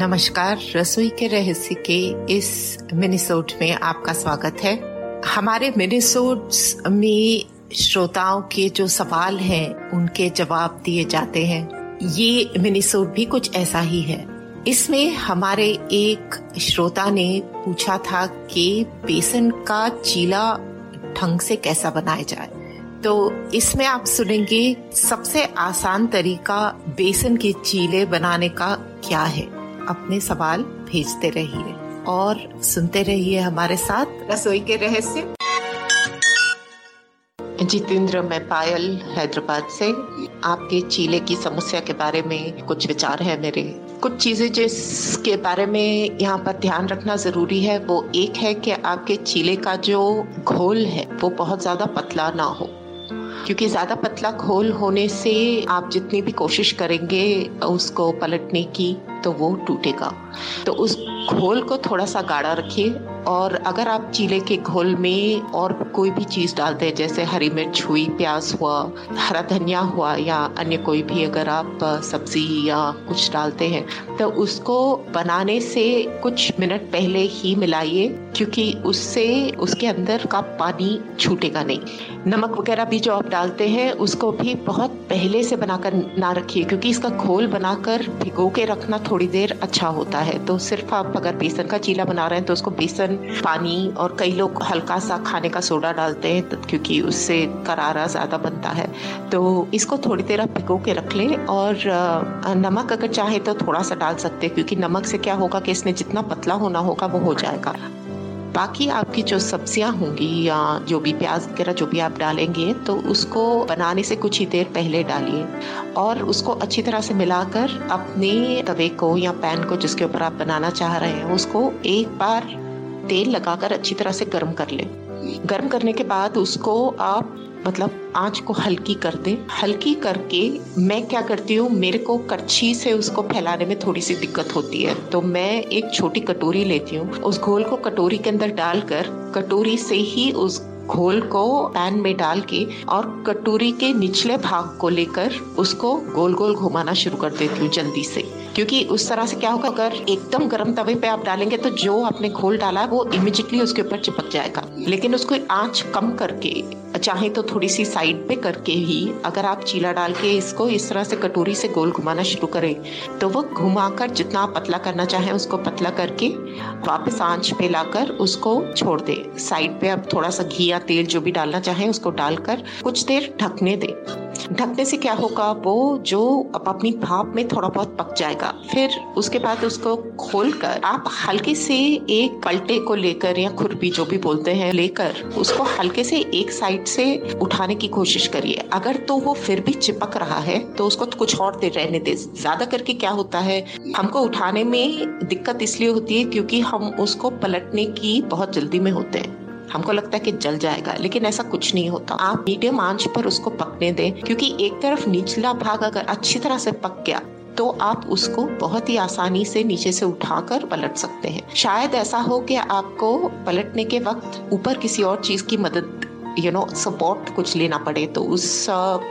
नमस्कार, रसोई के रहस्य के इस मिनिसोड में आपका स्वागत है। हमारे मिनिसोड्स में श्रोताओं के जो सवाल हैं, उनके जवाब दिए जाते हैं। ये मिनिसोड भी कुछ ऐसा ही है। इसमें हमारे एक श्रोता ने पूछा था कि बेसन का चीला ढंग से कैसा बनाया जाए। तो इसमें आप सुनेंगे, सबसे आसान तरीका बेसन के चीले बनाने का क्या है? अपने सवाल भेजते रहिए और सुनते रहिए हमारे साथ रसोई के रहस्य। जितेंद्र, मैं पायल, हैदराबाद से। आपके चीले की समस्या के बारे में कुछ विचार है मेरे। कुछ चीज़ें जिसके बारे में यहाँ पर ध्यान रखना ज़रूरी है, वो एक है कि आपके चीले का जो घोल है, वो बहुत ज़्यादा पतला ना हो। क्योंकि ज़्यादा पतला घोल होने से आप जितनी भी कोशिश करेंगे, उसको पलटने की तो वो टूटेगा। तो उस घोल को थोड़ा सा गाढ़ा रखिए और अगर आप चीले के घोल में और कोई भी चीज़ डालते हैं जैसे हरी मिर्च हुई, प्याज हुआ, हरा धनिया हुआ या अन्य कोई भी अगर आप सब्ज़ी या कुछ डालते हैं तो उसको बनाने से कुछ मिनट पहले ही मिलाइए, क्योंकि उससे उसके अंदर का पानी छूटेगा नहीं। नमक वगैरह भी जो आप डालते हैं, उसको भी बहुत पहले से बनाकर ना रखिए, क्योंकि इसका घोल बनाकर भिगो के रखना थोड़ी देर अच्छा होता है। तो सिर्फ़ आप अगर बेसन का चीला बना रहे हैं तो उसको बेसन, पानी और कई लोग हल्का सा खाने का सोडा डालते हैं तो क्योंकि उससे करारा ज़्यादा बनता है। तो इसको थोड़ी देर आप भिगो के रख लें और नमक अगर चाहे तो थोड़ा सा डाल सकते हैं, क्योंकि नमक से क्या होगा कि इसमें जितना पतला होना होगा, वो हो जाएगा। बाकी आपकी जो सब्ज़ियाँ होंगी या जो भी प्याज वगैरह जो भी आप डालेंगे तो उसको बनाने से कुछ ही देर पहले डालिए और उसको अच्छी तरह से मिलाकर अपने तवे को या पैन को जिसके ऊपर आप बनाना चाह रहे हैं, उसको एक बार तेल लगाकर अच्छी तरह से गर्म कर लें। गर्म करने के बाद उसको आप मतलब आँच को हल्की कर दे। हल्की करके मैं क्या करती हूँ, मेरे को कच्छी से उसको फैलाने में थोड़ी सी दिक्कत होती है। तो मैं एक छोटी कटोरी लेती हूँ। उस घोल को कटोरी के अंदर डालकर, कटोरी से ही उस घोल को पैन में डाल के और कटोरी के निचले भाग को लेकर उसको गोल गोल घुमाना शुरू कर देती हूँ जल्दी से। क्योंकि उस तरह से क्या होगा, अगर एकदम गर्म तवे पे आप डालेंगे तो जो आपने घोल डाला वो इमिजिएटली उसके ऊपर चिपक जाएगा। लेकिन उसको आँच कम करके, चाहे तो थोड़ी सी साइड पे करके ही अगर आप चीला डाल के इसको इस तरह से कटोरी से गोल घुमाना शुरू करें तो वो घुमाकर जितना आप पतला करना चाहें उसको पतला करके वापस आँच पे लाकर उसको छोड़ दे। साइड पे आप थोड़ा सा घी या तेल जो भी डालना चाहें उसको डालकर कुछ देर ढकने दे। ढकने से क्या होगा? वो जो अपनी भाप में थोड़ा बहुत पक जाएगा। फिर उसके बाद उसको खोलकर आप हल्के से एक पलटे को लेकर या खुरपी जो भी बोलते हैं, लेकर उसको हल्के से एक साइड से उठाने की कोशिश करिए। अगर तो वो फिर भी चिपक रहा है तो उसको कुछ और देर रहने दे। ज़्यादा करके क्या होता है? हमको उठाने में दिक्कत इसलिए होती है क्योंकि हम उसको पलटने की बहुत जल्दी में होते हैं। हमको लगता है कि जल जाएगा, लेकिन ऐसा कुछ नहीं होता। आप मीडियम आँच पर उसको पकने दें, क्योंकि एक तरफ़ निचला भाग अगर अच्छी तरह से पक गया तो आप उसको बहुत ही आसानी से नीचे से उठाकर पलट सकते हैं। शायद ऐसा हो कि आपको पलटने के वक्त ऊपर किसी और चीज़ की मदद यू नो सपोर्ट कुछ लेना पड़े तो उस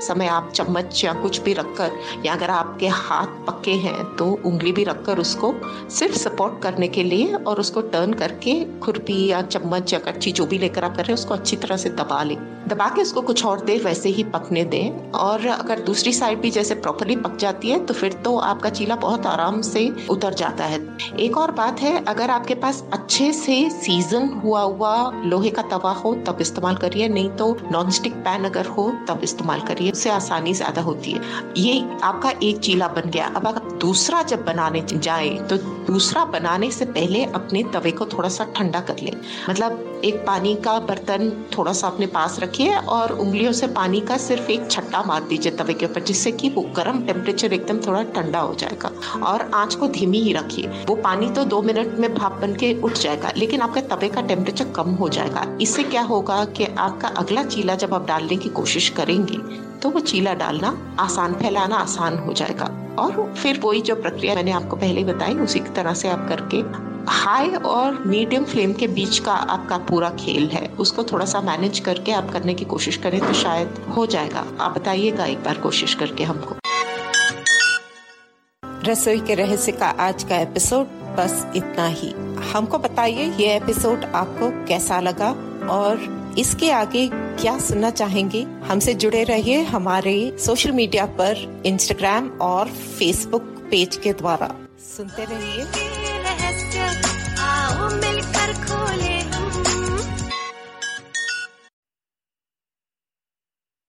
समय आप चम्मच या कुछ भी रखकर, या अगर आपके हाथ पक्के हैं तो उंगली भी रखकर उसको सिर्फ़ सपोर्ट करने के लिए और उसको टर्न करके खुरपी या चम्मच या कच्ची जो भी लेकर आप कर रहे हैं, उसको अच्छी तरह से दबा लें। दबा के उसको कुछ और देर वैसे ही पकने दें और अगर दूसरी साइड भी जैसे प्रॉपरली पक जाती है तो फिर तो आपका चीला बहुत आराम से उतर जाता है। एक और बात है, अगर आपके पास अच्छे से सीज़न हुआ हुआ लोहे का तवा हो, तब इस्तेमाल करिए नहीं तो नॉन स्टिक पैन अगर हो, तब इस्तेमाल करिए। उससे आसानी ज़्यादा होती है। ये आपका एक चीला बन गया। अब आप दूसरा जब बनाने जाए तो दूसरा बनाने से पहले अपने तवे को थोड़ा सा ठंडा कर ले। मतलब एक पानी का बर्तन थोड़ा सा अपने पास रखिए और उंगलियों से पानी का सिर्फ़ एक छट्टा मार दीजिए तवे के ऊपर, जिससे कि वो गर्म टेम्परेचर एकदम थोड़ा ठंडा हो जाएगा। और आँच को धीमी ही रखिए। वो पानी तो दो मिनट में भाप बन के उठ जाएगा, लेकिन आपके तवे का टेम्परेचर कम हो जाएगा। इससे क्या होगा कि आपका अगला चीला जब आप डालने की कोशिश करेंगे तो वो चीला डालना आसान, फैलाना आसान हो जाएगा। और फिर वही जो प्रक्रिया मैंने आपको पहले बताई, उसी तरह से आप करके हाई और मीडियम फ्लेम के बीच का आपका पूरा खेल है। उसको थोड़ा सा मैनेज करके आप करने की कोशिश करें तो शायद हो जाएगा। आप बताइएगा एक बार कोशिश करके हमको। रसोई के रहस्य का आज का एपिसोड बस इतना ही। हमको बताइए, ये एपिसोड आपको कैसा लगा? और इसके आगे क्या सुनना चाहेंगे? हमसे जुड़े रहिए हमारे सोशल मीडिया पर इंस्टाग्राम और फेसबुक पेज के द्वारा। सुनते रहिए। आओ मिलकर खोले